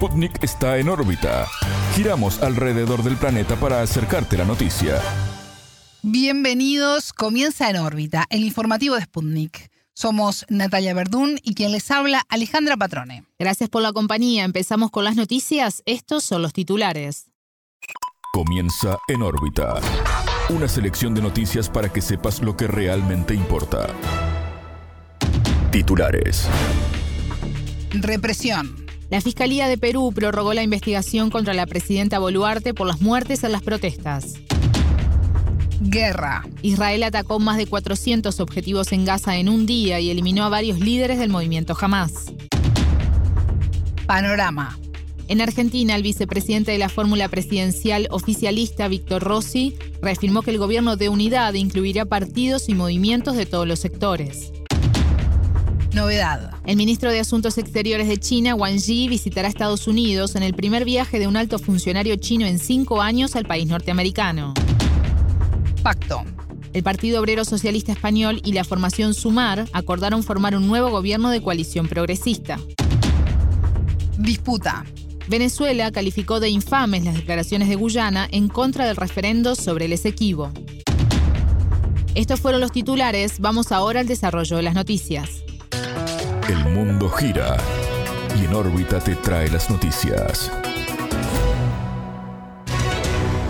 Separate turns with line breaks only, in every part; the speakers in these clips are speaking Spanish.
Sputnik está en órbita. Giramos alrededor del planeta para acercarte la noticia.
Bienvenidos, comienza en órbita, el informativo de Sputnik. Somos Natalia Verdún y quien les habla, Alejandra Patrone.
Gracias por la compañía. Empezamos con las noticias. Estos son los titulares.
Comienza en órbita. Una selección de noticias para que sepas lo que realmente importa. Titulares.
Represión.
La Fiscalía de Perú prorrogó la investigación contra la presidenta Boluarte por las muertes en las protestas.
Guerra.
Israel atacó más de 400 objetivos en Gaza en un día y eliminó a varios líderes del movimiento Hamas.
Panorama.
En Argentina, el vicepresidente de la fórmula presidencial oficialista, Víctor Rossi, reafirmó que el gobierno de unidad incluirá partidos y movimientos de todos los sectores.
Novedad.
El ministro de Asuntos Exteriores de China, Wang Yi, visitará Estados Unidos en el primer viaje de un alto funcionario chino en cinco años al país norteamericano.
Pacto.
El Partido Obrero Socialista Español y la formación Sumar acordaron formar un nuevo gobierno de coalición progresista.
Disputa.
Venezuela calificó de infames las declaraciones de Guyana en contra del referendo sobre el Esequibo. Estos fueron los titulares, vamos ahora al desarrollo de las noticias.
El mundo gira y en órbita te trae las noticias.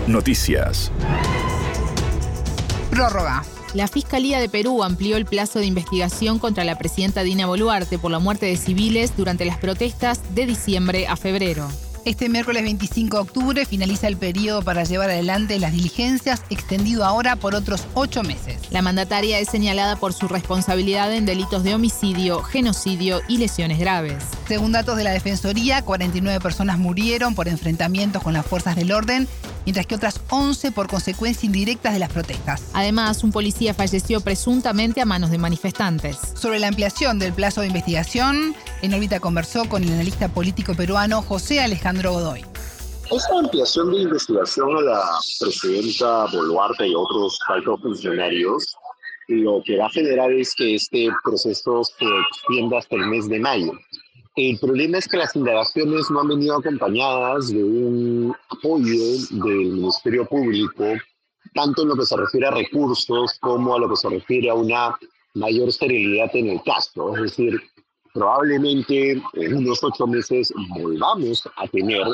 Noticias.
Prórroga.
La Fiscalía de Perú amplió el plazo de investigación contra la presidenta Dina Boluarte por la muerte de civiles durante las protestas de diciembre a febrero.
Este miércoles 25 de octubre finaliza el periodo para llevar adelante las diligencias, extendido ahora por otros ocho meses.
La mandataria es señalada por su responsabilidad en delitos de homicidio, genocidio y lesiones graves.
Según datos de la Defensoría, 49 personas murieron por enfrentamientos con las fuerzas del orden mientras que otras 11 por consecuencias indirectas de las protestas.
Además, un policía falleció presuntamente a manos de manifestantes.
Sobre la ampliación del plazo de investigación, en órbita conversó con el analista político peruano José Alejandro Godoy.
Esta ampliación de investigación a la presidenta Boluarte y otros altos funcionarios lo que va a generar es que este proceso se extienda hasta el mes de mayo. El problema es que las indagaciones no han venido acompañadas de un apoyo del Ministerio Público, tanto en lo que se refiere a recursos como a lo que se refiere a una mayor esterilidad en el caso. Es decir, probablemente en unos ocho meses volvamos a tener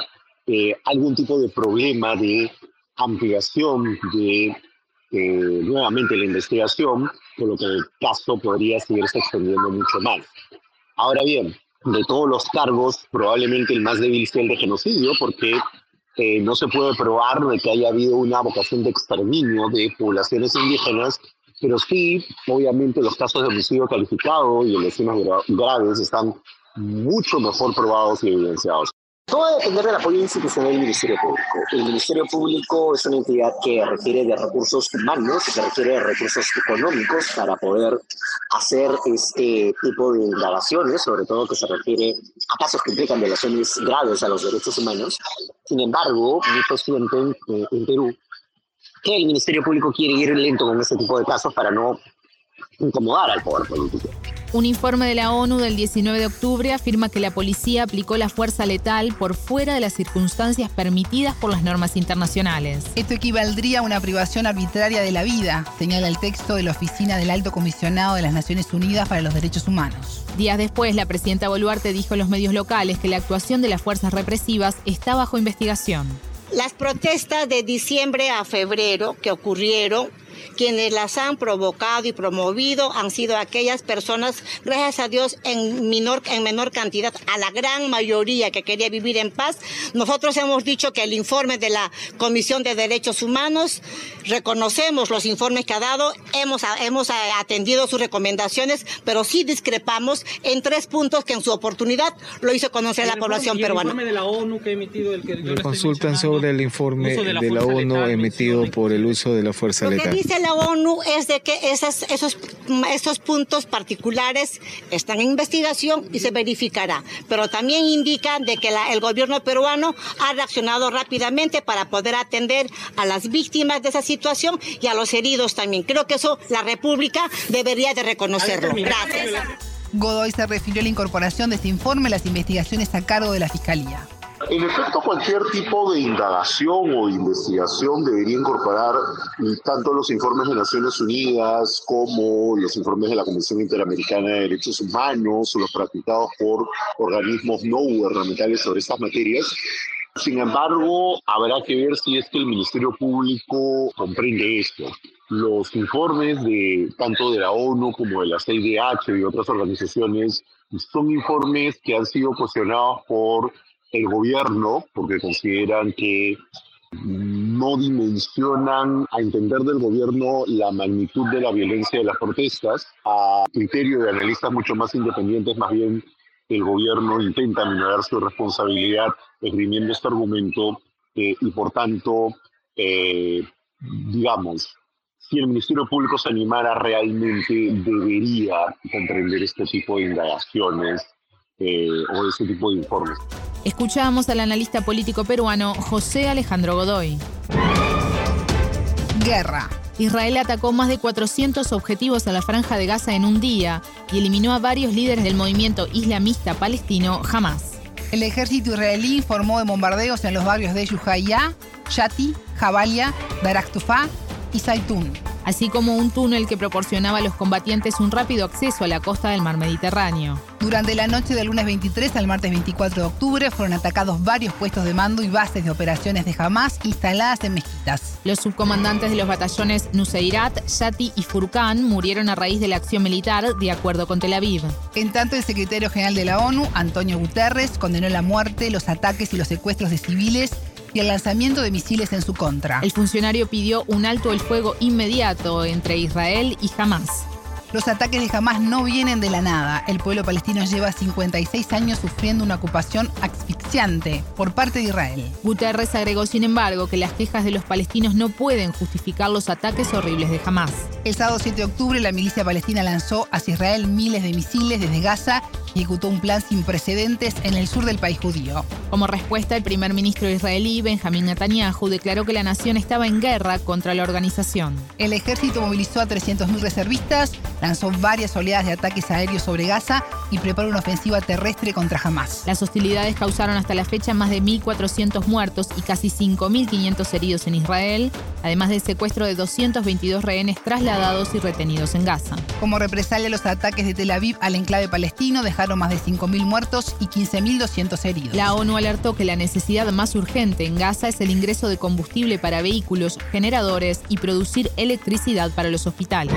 eh, algún tipo de problema de ampliación de eh, nuevamente la investigación, por lo que el caso podría seguirse extendiendo mucho más. Ahora bien, de todos los cargos, probablemente el más débil sea el de genocidio, porque eh, no se puede probar de que haya habido una vocación de exterminio de poblaciones indígenas, pero sí, obviamente, los casos de homicidio calificado y de lesiones graves están mucho mejor probados y evidenciados. Todo va a depender del apoyo institucional del Ministerio Público. El Ministerio Público es una entidad que requiere de recursos humanos, que requiere de recursos económicos para poder hacer este tipo de indagaciones, sobre todo que se refiere a casos que implican violaciones graves a los derechos humanos. Sin embargo, muchos sienten eh, en Perú que el Ministerio Público quiere ir lento con este tipo de casos para no incomodar al poder político.
Un informe de la ONU del 19 de octubre afirma que la policía aplicó la fuerza letal por fuera de las circunstancias permitidas por las normas internacionales.
Esto equivaldría a una privación arbitraria de la vida, señala el texto de la Oficina del Alto Comisionado de las Naciones Unidas para los Derechos Humanos.
Días después, la presidenta Boluarte dijo a los medios locales que la actuación de las fuerzas represivas está bajo investigación.
Las protestas de diciembre a febrero que ocurrieron quienes las han provocado y promovido han sido aquellas personas, gracias a Dios, en menor, en menor cantidad, a la gran mayoría que quería vivir en paz. Nosotros hemos dicho que el informe de la Comisión de Derechos Humanos, reconocemos los informes que ha dado, hemos, hemos atendido sus recomendaciones, pero sí discrepamos en tres puntos que en su oportunidad lo hizo conocer la población peruana.
El informe de la ONU que ha emitido el que
consultan sobre el informe de la, ONU emitido por el uso de la fuerza letal
dice la ONU es de que esos, esos puntos particulares están en investigación y se verificará. Pero también indica de que el gobierno peruano ha reaccionado rápidamente para poder atender a las víctimas de esa situación y a los heridos también. Creo que eso la República debería de reconocerlo. Gracias.
Godoy se refirió a la incorporación de este informe a las investigaciones a cargo de la Fiscalía.
En efecto, cualquier tipo de indagación o investigación debería incorporar tanto los informes de Naciones Unidas como los informes de la Comisión Interamericana de Derechos Humanos, los practicados por organismos no gubernamentales sobre estas materias. Sin embargo, habrá que ver si es que el Ministerio Público comprende esto. Los informes de tanto de la ONU como de la CIDH y otras organizaciones son informes que han sido cuestionados por el gobierno porque consideran que no dimensionan a entender del gobierno la magnitud de la violencia de las protestas. A criterio de analistas mucho más independientes, más bien el gobierno intenta minorar su responsabilidad esgrimiendo este argumento eh, y por tanto, eh, digamos, si el Ministerio Público se animara realmente, debería comprender este tipo de indagaciones eh, o este tipo de informes.
Escuchamos al analista político peruano José Alejandro Godoy.
Guerra.
Israel atacó más de 400 objetivos a la franja de Gaza en un día y eliminó a varios líderes del movimiento islamista palestino Hamas.
El ejército israelí informó de bombardeos en los barrios de Yuhaya, Shati, Jabalia, Darak y Zaitun
así como un túnel que proporcionaba a los combatientes un rápido acceso a la costa del mar Mediterráneo.
Durante la noche del lunes 23 al martes 24 de octubre fueron atacados varios puestos de mando y bases de operaciones de Hamas instaladas en mezquitas.
Los subcomandantes de los batallones Nuseirat, Shati y Furkan murieron a raíz de la acción militar, de acuerdo con Tel Aviv.
En tanto, el secretario general de la ONU, Antonio Guterres, condenó la muerte, los ataques y los secuestros de civiles y el lanzamiento de misiles en su contra.
El funcionario pidió un alto el fuego inmediato entre Israel y Hamas.
Los ataques de Hamas no vienen de la nada. El pueblo palestino lleva 56 años sufriendo una ocupación asfixiante por parte de Israel.
Guterres agregó, sin embargo, que las quejas de los palestinos no pueden justificar los ataques horribles de Hamas.
El sábado 7 de octubre, la milicia palestina lanzó hacia Israel miles de misiles desde Gaza ejecutó un plan sin precedentes en el sur del país judío.
Como respuesta, el primer ministro israelí, Benjamin Netanyahu, declaró que la nación estaba en guerra contra la organización.
El ejército movilizó a 300.000 reservistas, lanzó varias oleadas de ataques aéreos sobre Gaza y preparó una ofensiva terrestre contra Hamas.
Las hostilidades causaron hasta la fecha más de 1.400 muertos y casi 5.500 heridos en Israel, además del secuestro de 222 rehenes trasladados y retenidos en Gaza.
Como represalia los ataques de Tel Aviv al enclave palestino dejaron más de 5.000 muertos y 15.200 heridos.
La ONU alertó que la necesidad más urgente en Gaza es el ingreso de combustible para vehículos, generadores y producir electricidad para los hospitales.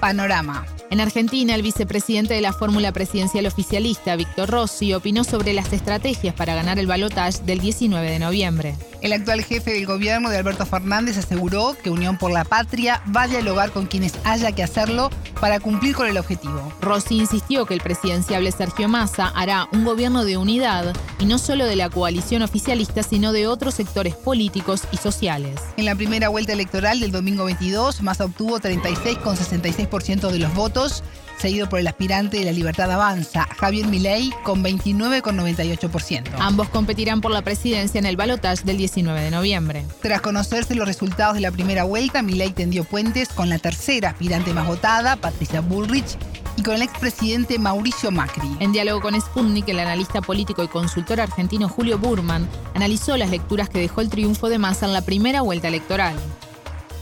Panorama.
En Argentina, el vicepresidente de la fórmula presidencial oficialista, Víctor Rossi, opinó sobre las estrategias para ganar el balotaje del 19 de noviembre.
El actual jefe del gobierno de Alberto Fernández aseguró que Unión por la Patria va a dialogar con quienes haya que hacerlo para cumplir con el objetivo.
Rossi insistió que el presidenciable Sergio Massa hará un gobierno de unidad y no solo de la coalición oficialista, sino de otros sectores políticos y sociales.
En la primera vuelta electoral del domingo 22, Massa obtuvo 36,66% de los votos seguido por el aspirante de la Libertad Avanza, Javier Milei, con 29,98%.
Ambos competirán por la presidencia en el balotaje del 19 de noviembre.
Tras conocerse los resultados de la primera vuelta, Milei tendió puentes con la tercera aspirante más votada, Patricia Bullrich, y con el expresidente Mauricio Macri.
En diálogo con Sputnik, el analista político y consultor argentino Julio Burman analizó las lecturas que dejó el triunfo de Massa en la primera vuelta electoral.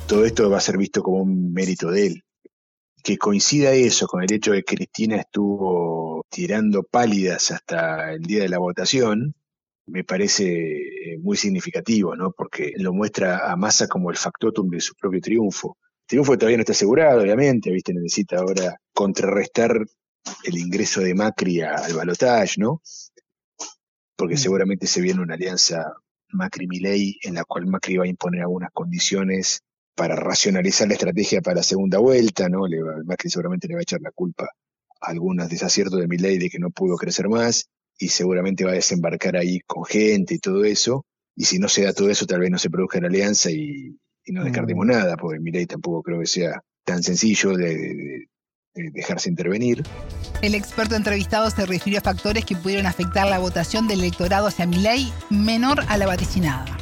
Todo esto va a ser visto como un mérito de él que coincida eso con el hecho de que Cristina estuvo tirando pálidas hasta el día de la votación, me parece eh, muy significativo, ¿no? Porque lo muestra a Massa como el factotum de su propio triunfo. Triunfo que todavía no está asegurado, obviamente, ¿viste? Necesita ahora contrarrestar el ingreso de Macri al balotaje, ¿no? Porque mm. seguramente se viene una alianza Macri-Milei en la cual Macri va a imponer algunas condiciones para racionalizar la estrategia para la segunda vuelta, ¿no? Le va, Macri seguramente le va a echar la culpa a algunos desaciertos de mi ley de que no pudo crecer más y seguramente va a desembarcar ahí con gente y todo eso. Y si no se da todo eso, tal vez no se produzca la alianza y, no descartemos mm. nada, porque mi ley tampoco creo que sea tan sencillo de, dejarse intervenir.
El experto entrevistado se refirió a factores que pudieron afectar la votación del electorado hacia mi ley menor a la vaticinada.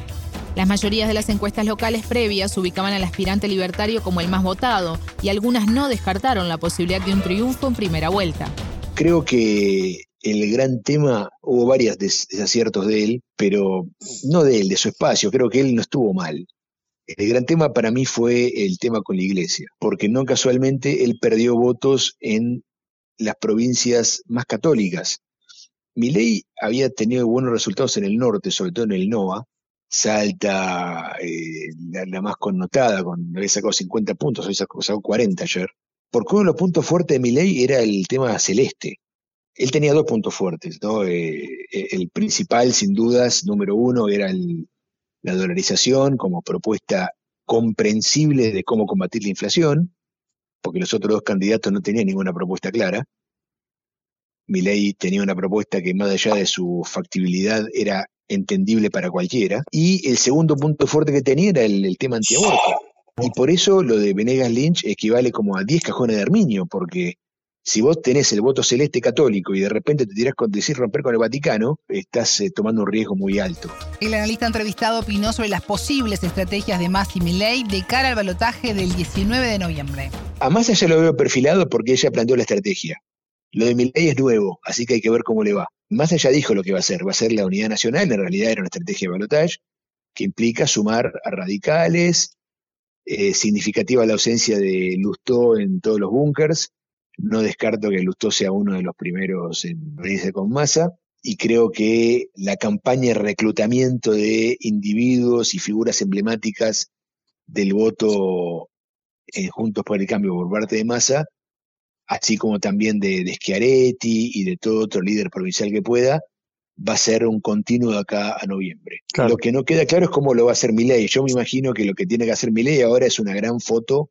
Las mayorías de las encuestas locales previas ubicaban al aspirante libertario como el más votado y algunas no descartaron la posibilidad de un triunfo en primera vuelta.
Creo que el gran tema, hubo varios desaciertos de él, pero no de él, de su espacio, creo que él no estuvo mal. El gran tema para mí fue el tema con la iglesia, porque no casualmente él perdió votos en las provincias más católicas. Milei había tenido buenos resultados en el norte, sobre todo en el NOA, Salta, eh, la, más connotada, con, había sacado 50 puntos, había sacado 40 ayer. Porque uno de los puntos fuertes de Milei era el tema celeste. Él tenía dos puntos fuertes, ¿no? Eh, eh, el principal, sin dudas, número uno, era la dolarización como propuesta comprensible de cómo combatir la inflación, porque los otros dos candidatos no tenían ninguna propuesta clara. Milei tenía una propuesta que más allá de su factibilidad era entendible para cualquiera. Y el segundo punto fuerte que tenía era el, tema antiaborto. Y por eso lo de Venegas Lynch equivale como a 10 cajones de armiño, porque si vos tenés el voto celeste católico y de repente te tirás con decir romper con el Vaticano, estás eh, tomando un riesgo muy alto.
El analista entrevistado opinó sobre las posibles estrategias de Massi Milley de cara al balotaje del 19 de noviembre.
A Massa ya lo veo perfilado porque ella planteó la estrategia. Lo de Milley es nuevo, así que hay que ver cómo le va. Massa ya dijo lo que va a hacer, va a ser la unidad nacional, en realidad era una estrategia de balotaje que implica sumar a radicales, eh, significativa la ausencia de Lustó en todos los búnkers, no descarto que Lustó sea uno de los primeros en reírse con masa. Y creo que la campaña de reclutamiento de individuos y figuras emblemáticas del voto en Juntos por el Cambio por parte de Massa, así como también de, de Schiaretti y de todo otro líder provincial que pueda, va a ser un continuo de acá a noviembre. Lo que no queda claro es cómo lo va a hacer Milei. Yo me imagino que lo que tiene que hacer Milei ahora es una gran foto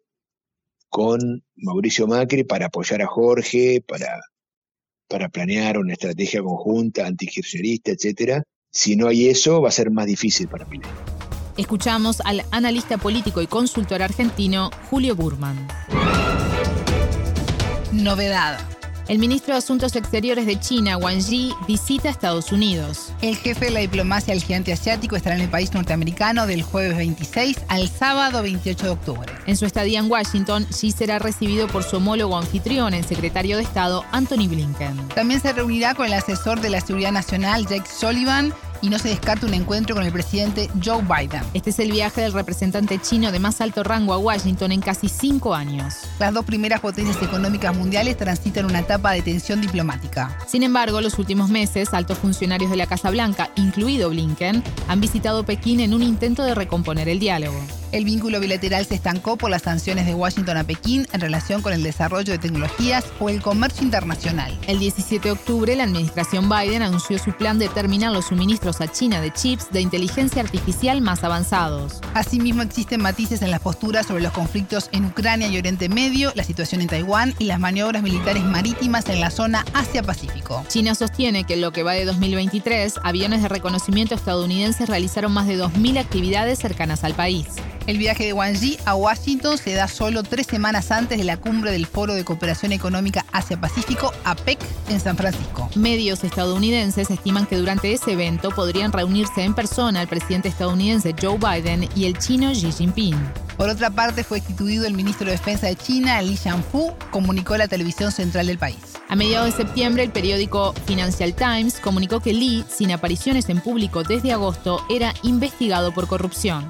con Mauricio Macri para apoyar a Jorge, para, para planear una estrategia conjunta antikirchnerista, etcétera. Si no hay eso, va a ser más difícil para Milei.
Escuchamos al analista político y consultor argentino Julio Burman.
Novedad.
El ministro de Asuntos Exteriores de China, Wang Yi, visita Estados Unidos.
El jefe de la diplomacia del gigante asiático estará en el país norteamericano del jueves 26 al sábado 28 de octubre.
En su estadía en Washington, Xi será recibido por su homólogo anfitrión, el secretario de Estado, Anthony Blinken.
También se reunirá con el asesor de la Seguridad Nacional, Jake Sullivan, y no se descarta un encuentro con el presidente Joe Biden.
Este es el viaje del representante chino de más alto rango a Washington en casi cinco años.
Las dos primeras potencias económicas mundiales transitan una etapa de tensión diplomática.
Sin embargo, los últimos meses, altos funcionarios de la Casa Blanca, incluido Blinken, han visitado Pekín en un intento de recomponer el diálogo.
El vínculo bilateral se estancó por las sanciones de Washington a Pekín en relación con el desarrollo de tecnologías o el comercio internacional.
El 17 de octubre, la administración Biden anunció su plan de terminar los suministros a China de chips de inteligencia artificial más avanzados.
Asimismo, existen matices en las posturas sobre los conflictos en Ucrania y Oriente Medio, la situación en Taiwán y las maniobras militares marítimas en la zona Asia-Pacífico.
China sostiene que en lo que va de 2023, aviones de reconocimiento estadounidenses realizaron más de 2.000 actividades cercanas al país.
El viaje de Wang Yi a Washington se da solo tres semanas antes de la cumbre del Foro de Cooperación Económica Asia-Pacífico, APEC, en San Francisco.
Medios estadounidenses estiman que durante ese evento podrían reunirse en persona el presidente estadounidense Joe Biden y el chino Xi Jinping.
Por otra parte, fue instituido el ministro de Defensa de China, Li Fu, comunicó la televisión central del país.
A mediados de septiembre, el periódico Financial Times comunicó que Li, sin apariciones en público desde agosto, era investigado por corrupción.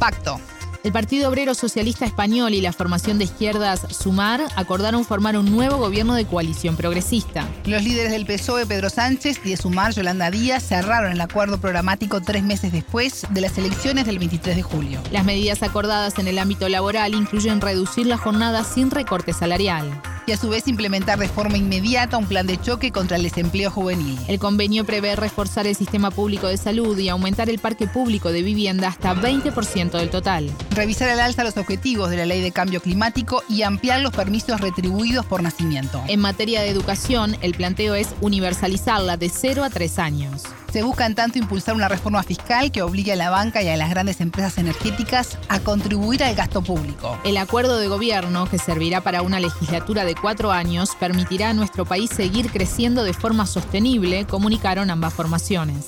Pacto.
El Partido Obrero Socialista Español y la formación de izquierdas Sumar acordaron formar un nuevo gobierno de coalición progresista.
Los líderes del PSOE, Pedro Sánchez, y de Sumar, Yolanda Díaz, cerraron el acuerdo programático tres meses después de las elecciones del 23 de julio.
Las medidas acordadas en el ámbito laboral incluyen reducir la jornada sin recorte salarial
y a su vez implementar de forma inmediata un plan de choque contra el desempleo juvenil.
El convenio prevé reforzar el sistema público de salud y aumentar el parque público de vivienda hasta 20% del total.
Revisar al alza los objetivos de la ley de cambio climático y ampliar los permisos retribuidos por nacimiento.
En materia de educación, el planteo es universalizarla de 0 a 3 años.
Se busca en tanto impulsar una reforma fiscal que obligue a la banca y a las grandes empresas energéticas a contribuir al gasto público.
El acuerdo de gobierno, que servirá para una legislatura de cuatro años, permitirá a nuestro país seguir creciendo de forma sostenible, comunicaron ambas formaciones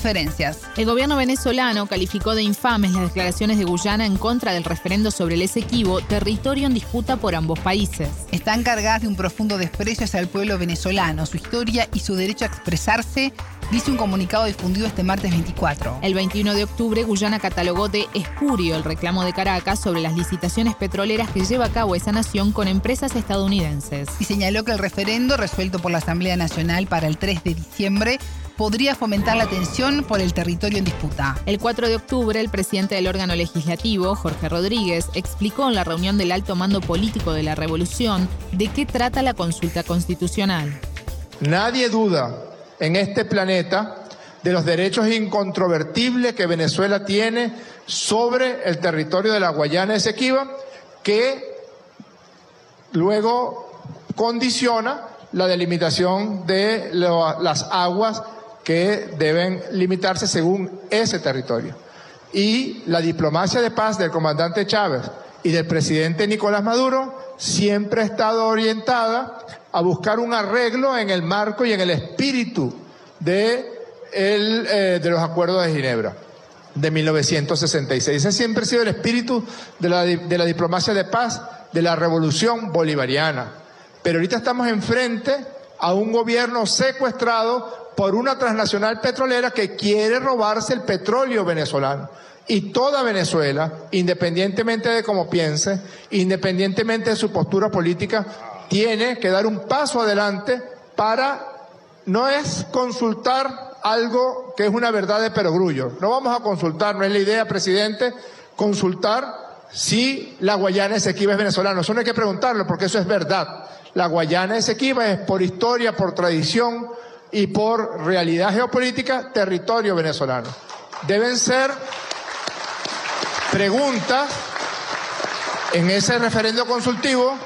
diferencias.
El gobierno venezolano calificó de infames las declaraciones de Guyana en contra del referendo sobre el Esequibo, territorio en disputa por ambos países.
Están cargadas de un profundo desprecio hacia el pueblo venezolano, su historia y su derecho a expresarse dice un comunicado difundido este martes 24.
El 21 de octubre, Guyana catalogó de espurio el reclamo de Caracas sobre las licitaciones petroleras que lleva a cabo esa nación con empresas estadounidenses.
Y señaló que el referendo, resuelto por la Asamblea Nacional para el 3 de diciembre, podría fomentar la tensión por el territorio en disputa.
El 4 de octubre, el presidente del órgano legislativo, Jorge Rodríguez, explicó en la reunión del alto mando político de la revolución de qué trata la consulta constitucional.
Nadie duda en este planeta de los derechos incontrovertibles que Venezuela tiene sobre el territorio de la Guayana Esequiba, que luego condiciona la delimitación de las aguas que deben limitarse según ese territorio. Y la diplomacia de paz del comandante Chávez y del presidente Nicolás Maduro siempre ha estado orientada a buscar un arreglo en el marco y en el espíritu de, eh, los acuerdos de Ginebra de 1966. Ese siempre ha sido el espíritu de la, de la diplomacia de paz de la revolución bolivariana. Pero ahorita estamos enfrente a un gobierno secuestrado por una transnacional petrolera que quiere robarse el petróleo venezolano. Y toda Venezuela, independientemente de cómo piense, independientemente de su postura política, tiene que dar un paso adelante para, no es consultar algo que es una verdad de perogrullo. No vamos a consultar, no es la idea, presidente, consultar si la Guayana Esequiba es venezolana. Eso no hay que preguntarlo porque eso es verdad. La Guayana Esequiba es por historia, por tradición y por realidad geopolítica territorio venezolano. Deben ser preguntas en ese referendo consultivo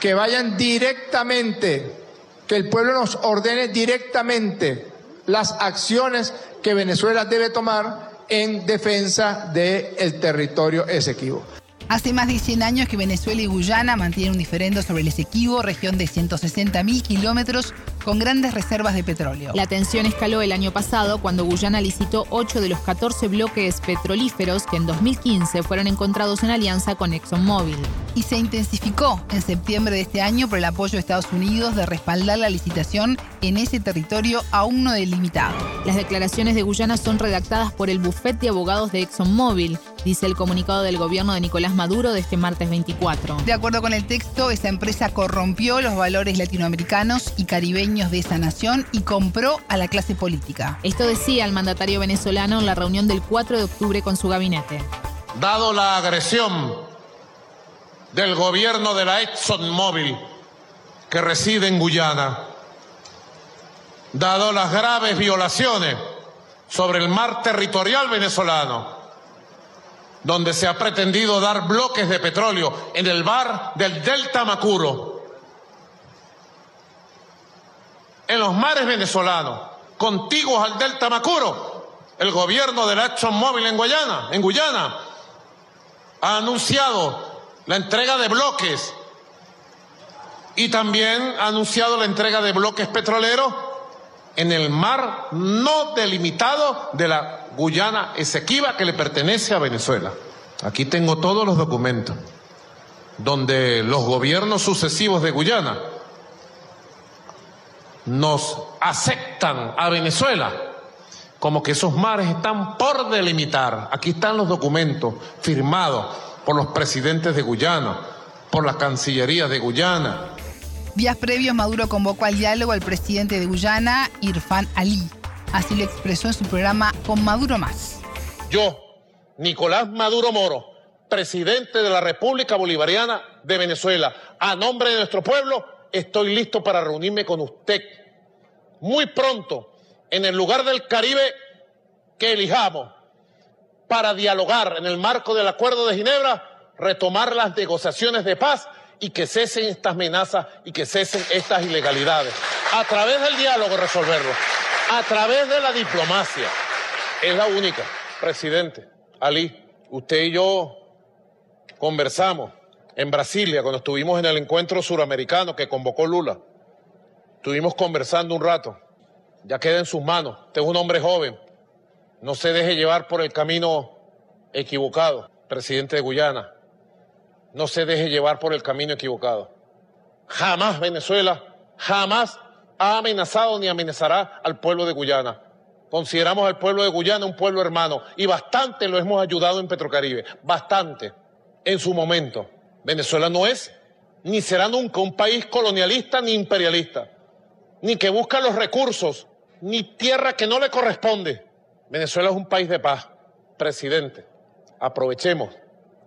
que vayan directamente, que el pueblo nos ordene directamente las acciones que Venezuela debe tomar en defensa del territorio Esequibo.
Hace más de 100 años que Venezuela y Guyana mantienen un diferendo sobre el Esequibo, región de 160.000 kilómetros con grandes reservas de petróleo.
La tensión escaló el año pasado cuando Guyana licitó 8 de los 14 bloques petrolíferos que en 2015 fueron encontrados en alianza con ExxonMobil.
Y se intensificó en septiembre de este año por el apoyo de Estados Unidos de respaldar la licitación en ese territorio aún no delimitado.
Las declaraciones de Guyana son redactadas por el bufete de abogados de ExxonMobil, dice el comunicado del gobierno de Nicolás Maduro de este martes 24.
De acuerdo con el texto, esa empresa corrompió los valores latinoamericanos y caribeños de esa nación y compró a la clase política.
Esto decía el mandatario venezolano en la reunión del 4 de octubre con su gabinete.
Dado la agresión del gobierno de la ExxonMobil que reside en Guyana, dado las graves violaciones sobre el mar territorial venezolano, donde se ha pretendido dar bloques de petróleo en el bar del Delta Macuro, en los mares venezolanos, contiguos al Delta Macuro, el gobierno de la ExxonMobil en en Guyana ha anunciado la entrega de bloques y también ha anunciado la entrega de bloques petroleros en el mar no delimitado de la Guyana Esequiba que le pertenece a Venezuela. Aquí tengo todos los documentos donde los gobiernos sucesivos de Guyana nos aceptan a Venezuela como que esos mares están por delimitar. Aquí están los documentos firmados por los presidentes de Guyana, por la Cancillería de Guyana.
Días previos, Maduro convocó al diálogo al presidente de Guyana, Irfan Ali. Así lo expresó en su programa Con Maduro Más.
Yo, Nicolás Maduro Moro, presidente de la República Bolivariana de Venezuela, a nombre de nuestro pueblo, estoy listo para reunirme con usted muy pronto en el lugar del Caribe que elijamos para dialogar en el marco del Acuerdo de Ginebra, retomar las negociaciones de paz y que cesen estas amenazas y que cesen estas ilegalidades. A través del diálogo resolverlo, a través de la diplomacia. Es la única, presidente. Ali, usted y yo conversamos en Brasilia, cuando estuvimos en el encuentro suramericano que convocó Lula, estuvimos conversando un rato. Ya queda en sus manos. Usted es un hombre joven, No se deje llevar por el camino equivocado, presidente de Guyana. No se deje llevar por el camino equivocado. Jamás Venezuela, jamás ha amenazado ni amenazará al pueblo de Guyana. Consideramos al pueblo de Guyana un pueblo hermano y bastante lo hemos ayudado en Petrocaribe, bastante en su momento. Venezuela no es ni será nunca un país colonialista ni imperialista, ni que busca los recursos, ni tierra que no le corresponde. Venezuela es un país de paz. Presidente, aprovechemos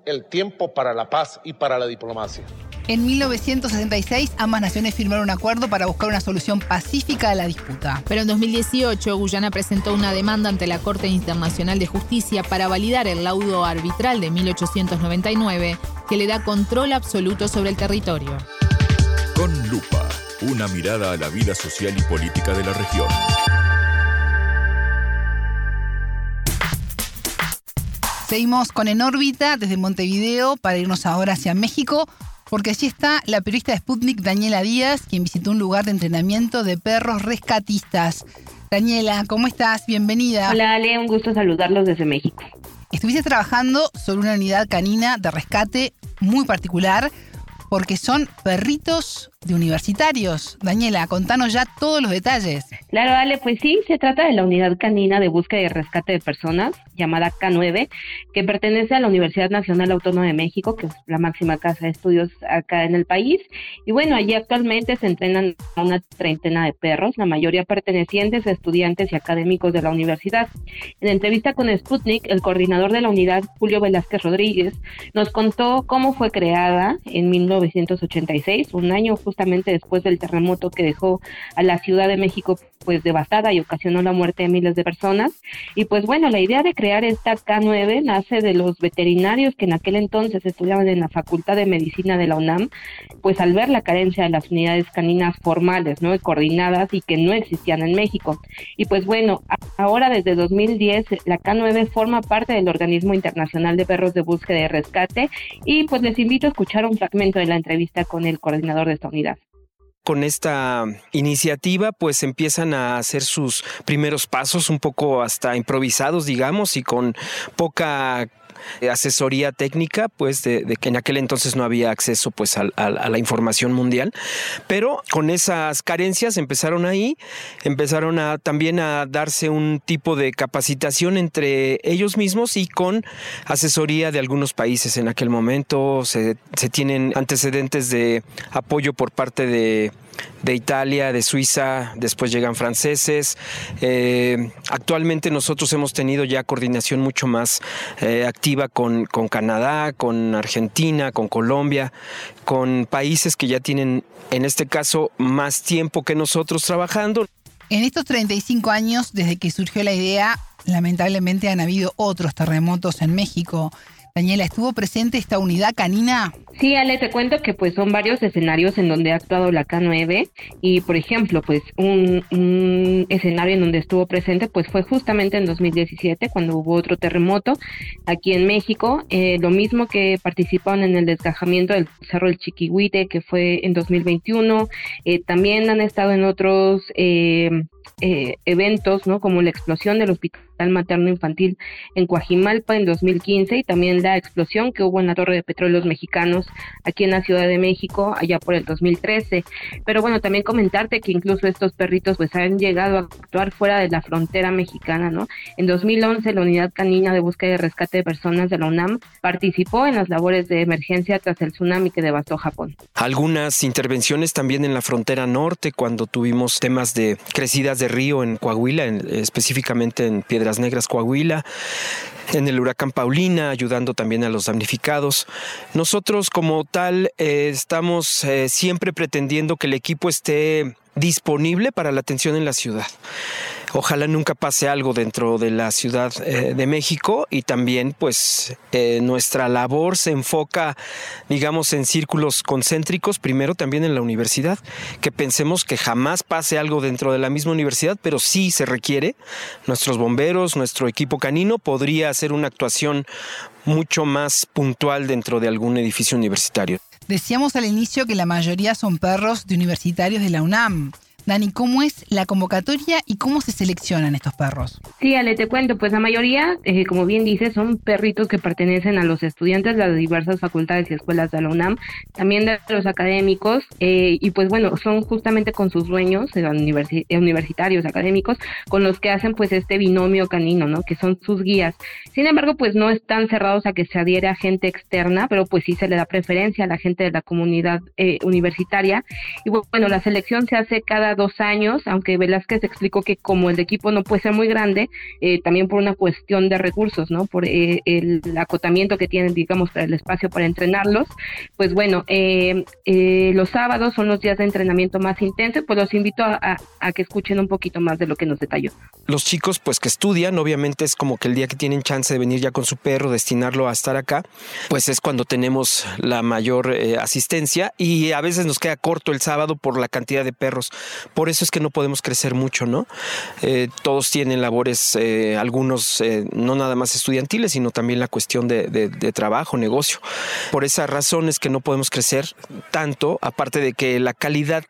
el tiempo para la paz y para la diplomacia.
En 1966, ambas naciones firmaron un acuerdo para buscar una solución pacífica a la disputa.
Pero en 2018, Guyana presentó una demanda ante la Corte Internacional de Justicia para validar el laudo arbitral de 1899 que le da control absoluto sobre el territorio.
Con lupa, una mirada a la vida social y política de la región.
Seguimos con En órbita desde Montevideo para irnos ahora hacia México porque allí está la periodista de Sputnik, Daniela Díaz, quien visitó un lugar de entrenamiento de perros rescatistas. Daniela, ¿cómo estás? Bienvenida.
Hola Ale, un gusto saludarlos desde México.
Estuviste trabajando sobre una unidad canina de rescate muy particular porque son perritos de universitarios. Daniela, contanos ya todos los detalles.
Claro, Ale, pues sí, se trata de la unidad canina de búsqueda y rescate de personas, llamada K9, que pertenece a la Universidad Nacional Autónoma de México, que es la máxima casa de estudios acá en el país. Y bueno, allí actualmente se entrenan a una treintena de perros, la mayoría pertenecientes a estudiantes y académicos de la universidad. En entrevista con Sputnik, el coordinador de la unidad, Julio Velázquez Rodríguez, nos contó cómo fue creada en 1986, un año justamente después del terremoto que dejó a la Ciudad de México pues devastada y ocasionó la muerte de miles de personas. Y pues bueno, la idea de crear esta K9 nace de los veterinarios que en aquel entonces estudiaban en la Facultad de Medicina de la UNAM, pues al ver la carencia de las unidades caninas formales, ¿no? coordinadas y que no existían en México. Y pues bueno, ahora desde 2010 la K9 forma parte del Organismo Internacional de Perros de Búsqueda y Rescate y pues les invito a escuchar un fragmento de la entrevista con el coordinador de esta unidad
con esta iniciativa pues empiezan a hacer sus primeros pasos un poco hasta improvisados digamos y con poca asesoría técnica, pues de, que en aquel entonces no había acceso pues a, la información mundial, pero con esas carencias empezaron ahí, empezaron a, también a darse un tipo de capacitación entre ellos mismos y con asesoría de algunos países. En aquel momento, se, se tienen antecedentes de apoyo por parte de de Italia, de Suiza, después llegan franceses. Eh, actualmente nosotros hemos tenido ya coordinación mucho más eh, activa con, con Canadá, con Argentina, con Colombia, con países que ya tienen, en este caso, más tiempo que nosotros trabajando.
En estos 35 años, desde que surgió la idea, lamentablemente han habido otros terremotos en México. Daniela, ¿estuvo presente esta unidad canina?
Sí, Ale, te cuento que pues son varios escenarios en donde ha actuado la K9 y por ejemplo, pues un, escenario en donde estuvo presente pues fue justamente en 2017 cuando hubo otro terremoto aquí en México, eh, lo mismo que participaron en el desgajamiento del Cerro del Chiquihuite que fue en 2021, eh, también han estado en otros eh, eventos, ¿no? Como la explosión del hospital materno infantil en Coajimalpa en 2015 y también la explosión que hubo en la Torre de Petróleos Mexicanos aquí en la Ciudad de México allá por el 2013. Pero bueno, también comentarte que incluso estos perritos pues han llegado a actuar fuera de la frontera mexicana, ¿no? En 2011 la Unidad Canina de Búsqueda y Rescate de Personas de la UNAM participó en las labores de emergencia tras el tsunami que devastó Japón.
Algunas intervenciones también en la frontera norte cuando tuvimos temas de crecidas de río en Coahuila, específicamente en Piedras Negras Coahuila, en el huracán Paulina, ayudando también a los damnificados. Nosotros como tal eh, estamos eh, siempre pretendiendo que el equipo esté disponible para la atención en la ciudad. Ojalá nunca pase algo dentro de la Ciudad eh, de México y también pues eh, nuestra labor se enfoca digamos en círculos concéntricos, primero también en la universidad, que pensemos que jamás pase algo dentro de la misma universidad, pero sí se requiere. Nuestros bomberos, nuestro equipo canino podría hacer una actuación mucho más puntual dentro de algún edificio universitario.
Decíamos al inicio que la mayoría son perros de universitarios de la UNAM. Dani, ¿cómo es la convocatoria y cómo se seleccionan estos perros?
Sí, Ale, te cuento, pues la mayoría, eh, como bien dices, son perritos que pertenecen a los estudiantes de las diversas facultades y escuelas de la UNAM, también de los académicos, eh, y pues bueno, son justamente con sus dueños, universitarios, académicos, con los que hacen pues este binomio canino, ¿no? Que son sus guías. Sin embargo, pues no están cerrados a que se adhiere a gente externa, pero pues sí se le da preferencia a la gente de la comunidad eh, universitaria. Y bueno, la selección se hace cada años, aunque Velázquez explicó que como el equipo no puede ser muy grande, eh, también por una cuestión de recursos, ¿no? Por eh, el acotamiento que tienen, digamos, el espacio para entrenarlos, pues bueno, eh, los sábados son los días de entrenamiento más intensos, pues los invito a, que escuchen un poquito más de lo que nos detalló.
Los chicos, pues que estudian, obviamente es como que el día que tienen chance de venir ya con su perro, destinarlo a estar acá, pues es cuando tenemos la mayor asistencia y a veces nos queda corto el sábado por la cantidad de perros. Por eso es que no podemos crecer mucho, ¿no? Eh, todos tienen labores, eh, algunos eh, no nada más estudiantiles, sino también la cuestión de, de trabajo, negocio. Por esa razón es que no podemos crecer tanto, aparte de que la calidad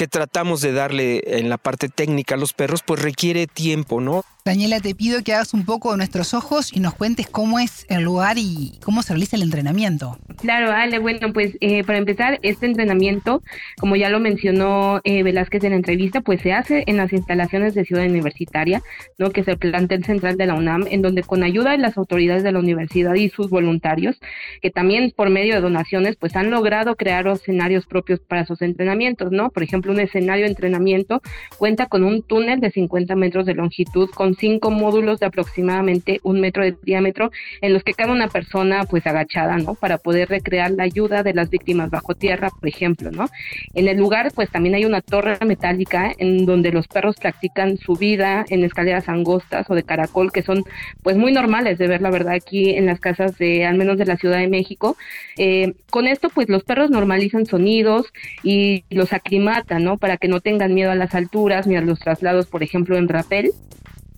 que tratamos de darle en la parte técnica a los perros, pues requiere tiempo, ¿no?
Daniela, te pido que hagas un poco de nuestros ojos y nos cuentes cómo es el lugar y cómo se realiza el entrenamiento.
Claro, Ale, bueno, pues eh, para empezar, este entrenamiento, como ya lo mencionó eh, Velázquez en la entrevista, pues se hace en las instalaciones de Ciudad Universitaria, ¿no? que es el plantel central de la UNAM, en donde con ayuda de las autoridades de la universidad y sus voluntarios, que también por medio de donaciones, pues han logrado crear escenarios propios para sus entrenamientos, ¿no? Por ejemplo, un escenario de entrenamiento cuenta con un túnel de 50 metros de longitud con cinco módulos de aproximadamente un metro de diámetro en los que cada una persona pues agachada, ¿no? Para poder recrear la ayuda de las víctimas bajo tierra, por ejemplo, ¿no? En el lugar pues también hay una torre metálica en donde los perros practican su vida en escaleras angostas o de caracol que son pues muy normales de ver la verdad aquí en las casas de al menos de la Ciudad de México. Eh, con esto pues los perros normalizan sonidos y los aclimatan, ¿no? Para que no tengan miedo a las alturas ni a los traslados, por ejemplo, en rapel.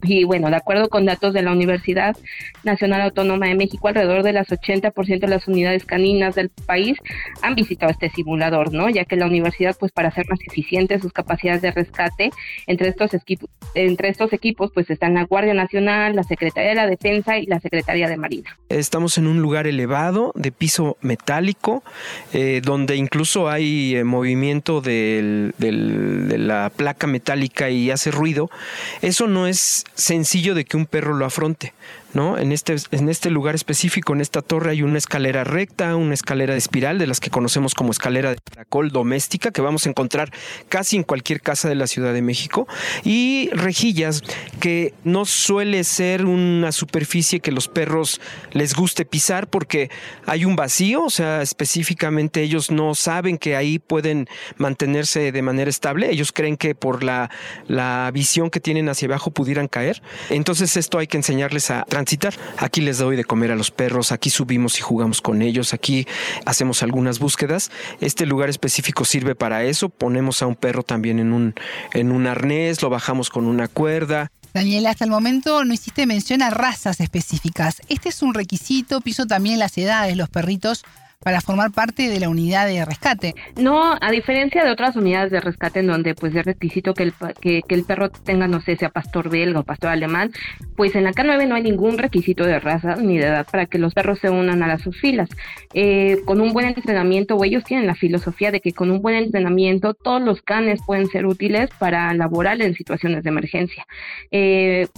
Y bueno, de acuerdo con datos de la Universidad Nacional Autónoma de México, alrededor de las 80% de las unidades caninas del país han visitado este simulador, ¿no? Ya que la universidad, pues para hacer más eficiente sus capacidades de rescate, entre estos, equipos, entre estos equipos, pues están la Guardia Nacional, la Secretaría de la Defensa y la Secretaría de Marina.
Estamos en un lugar elevado, de piso metálico, eh, donde incluso hay eh, movimiento de la placa metálica y hace ruido. Eso no es sencillo de que un perro lo afronte. Este, en este lugar específico, en esta torre, hay una escalera recta, una escalera de espiral, de las que conocemos como escalera de caracol doméstica, que vamos a encontrar casi en cualquier casa de la Ciudad de México, y rejillas, que no suele ser una superficie que los perros les guste pisar porque hay un vacío, o sea, específicamente ellos no saben que ahí pueden mantenerse de manera estable, ellos creen que por la, la visión que tienen hacia abajo pudieran caer. Entonces esto hay que enseñarles a Aquí les doy de comer a los perros, aquí subimos y jugamos con ellos, aquí hacemos algunas búsquedas. Este lugar específico sirve para eso. Ponemos a un perro también en un, en un arnés, lo bajamos con una cuerda.
Daniela, hasta el momento no hiciste mención a razas específicas. Este es un requisito, piso también las edades, los perritos para formar parte de la unidad de rescate.
No, a diferencia de otras unidades de rescate en donde pues es requisito que el, que, el perro tenga, no sé, sea pastor belga o pastor alemán, pues en la K9 no hay ningún requisito de raza ni de edad para que los perros se unan a las sus filas. Eh, con un buen entrenamiento, o ellos tienen la filosofía de que con un buen entrenamiento todos los canes pueden ser útiles para laborar en situaciones de emergencia. Eh,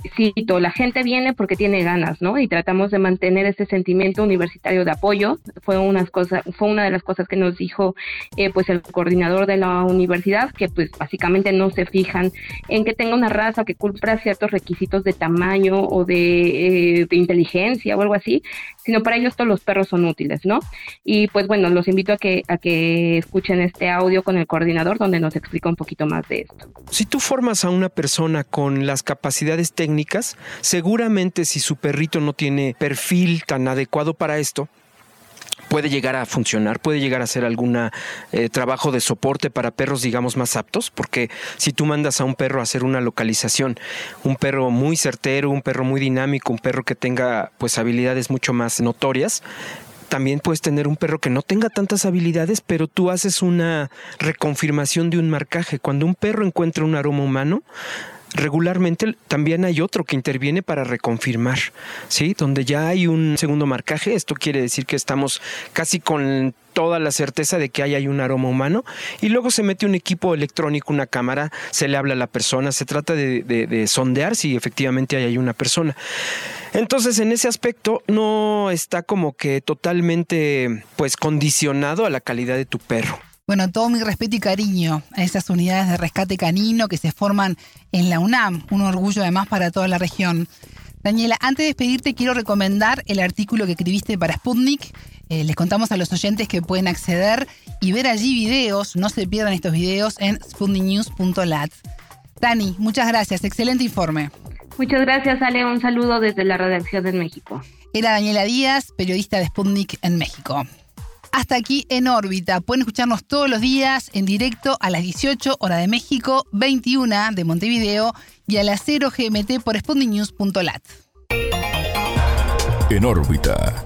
toda la gente viene porque tiene ganas, ¿no? Y tratamos de mantener ese sentimiento universitario de apoyo. Fue unas fue una de las cosas que nos dijo eh, pues el coordinador de la universidad, que pues básicamente no se fijan en que tenga una raza que cumpla ciertos requisitos de tamaño o de, eh, inteligencia o algo así, sino para ellos todos los perros son útiles, ¿no? Y pues bueno, los invito a que, a que escuchen este audio con el coordinador donde nos explica un poquito más de esto.
Si tú formas a una persona con las capacidades técnicas, seguramente si su perrito no tiene perfil tan adecuado para esto, puede llegar a funcionar, puede llegar a ser algún eh, trabajo de soporte para perros, digamos, más aptos, porque si tú mandas a un perro a hacer una localización, un perro muy certero, un perro muy dinámico, un perro que tenga pues habilidades mucho más notorias, también puedes tener un perro que no tenga tantas habilidades, pero tú haces una reconfirmación de un marcaje. Cuando un perro encuentra un aroma humano, regularmente también hay otro que interviene para reconfirmar, ¿sí? Donde ya hay un segundo marcaje, esto quiere decir que estamos casi con toda la certeza de que ahí hay un aroma humano y luego se mete un equipo electrónico, una cámara, se le habla a la persona, se trata de, sondear si efectivamente hay una persona. Entonces, en ese aspecto no está como que totalmente pues condicionado a la calidad de tu perro.
Bueno, todo mi respeto y cariño a esas unidades de rescate canino que se forman en la UNAM, un orgullo además para toda la región. Daniela, antes de despedirte quiero recomendar el artículo que escribiste para Sputnik. Eh, les contamos a los oyentes que pueden acceder y ver allí videos, no se pierdan estos videos en sputniknews.lat. Dani, muchas gracias, excelente informe.
Muchas gracias, Ale, un saludo desde la redacción en México.
Era Daniela Díaz, periodista de Sputnik en México hasta aquí en órbita. Pueden escucharnos todos los días en directo a las 18 hora de México, 21 de Montevideo y a las 0 GMT por sputniknews.lat.
En órbita.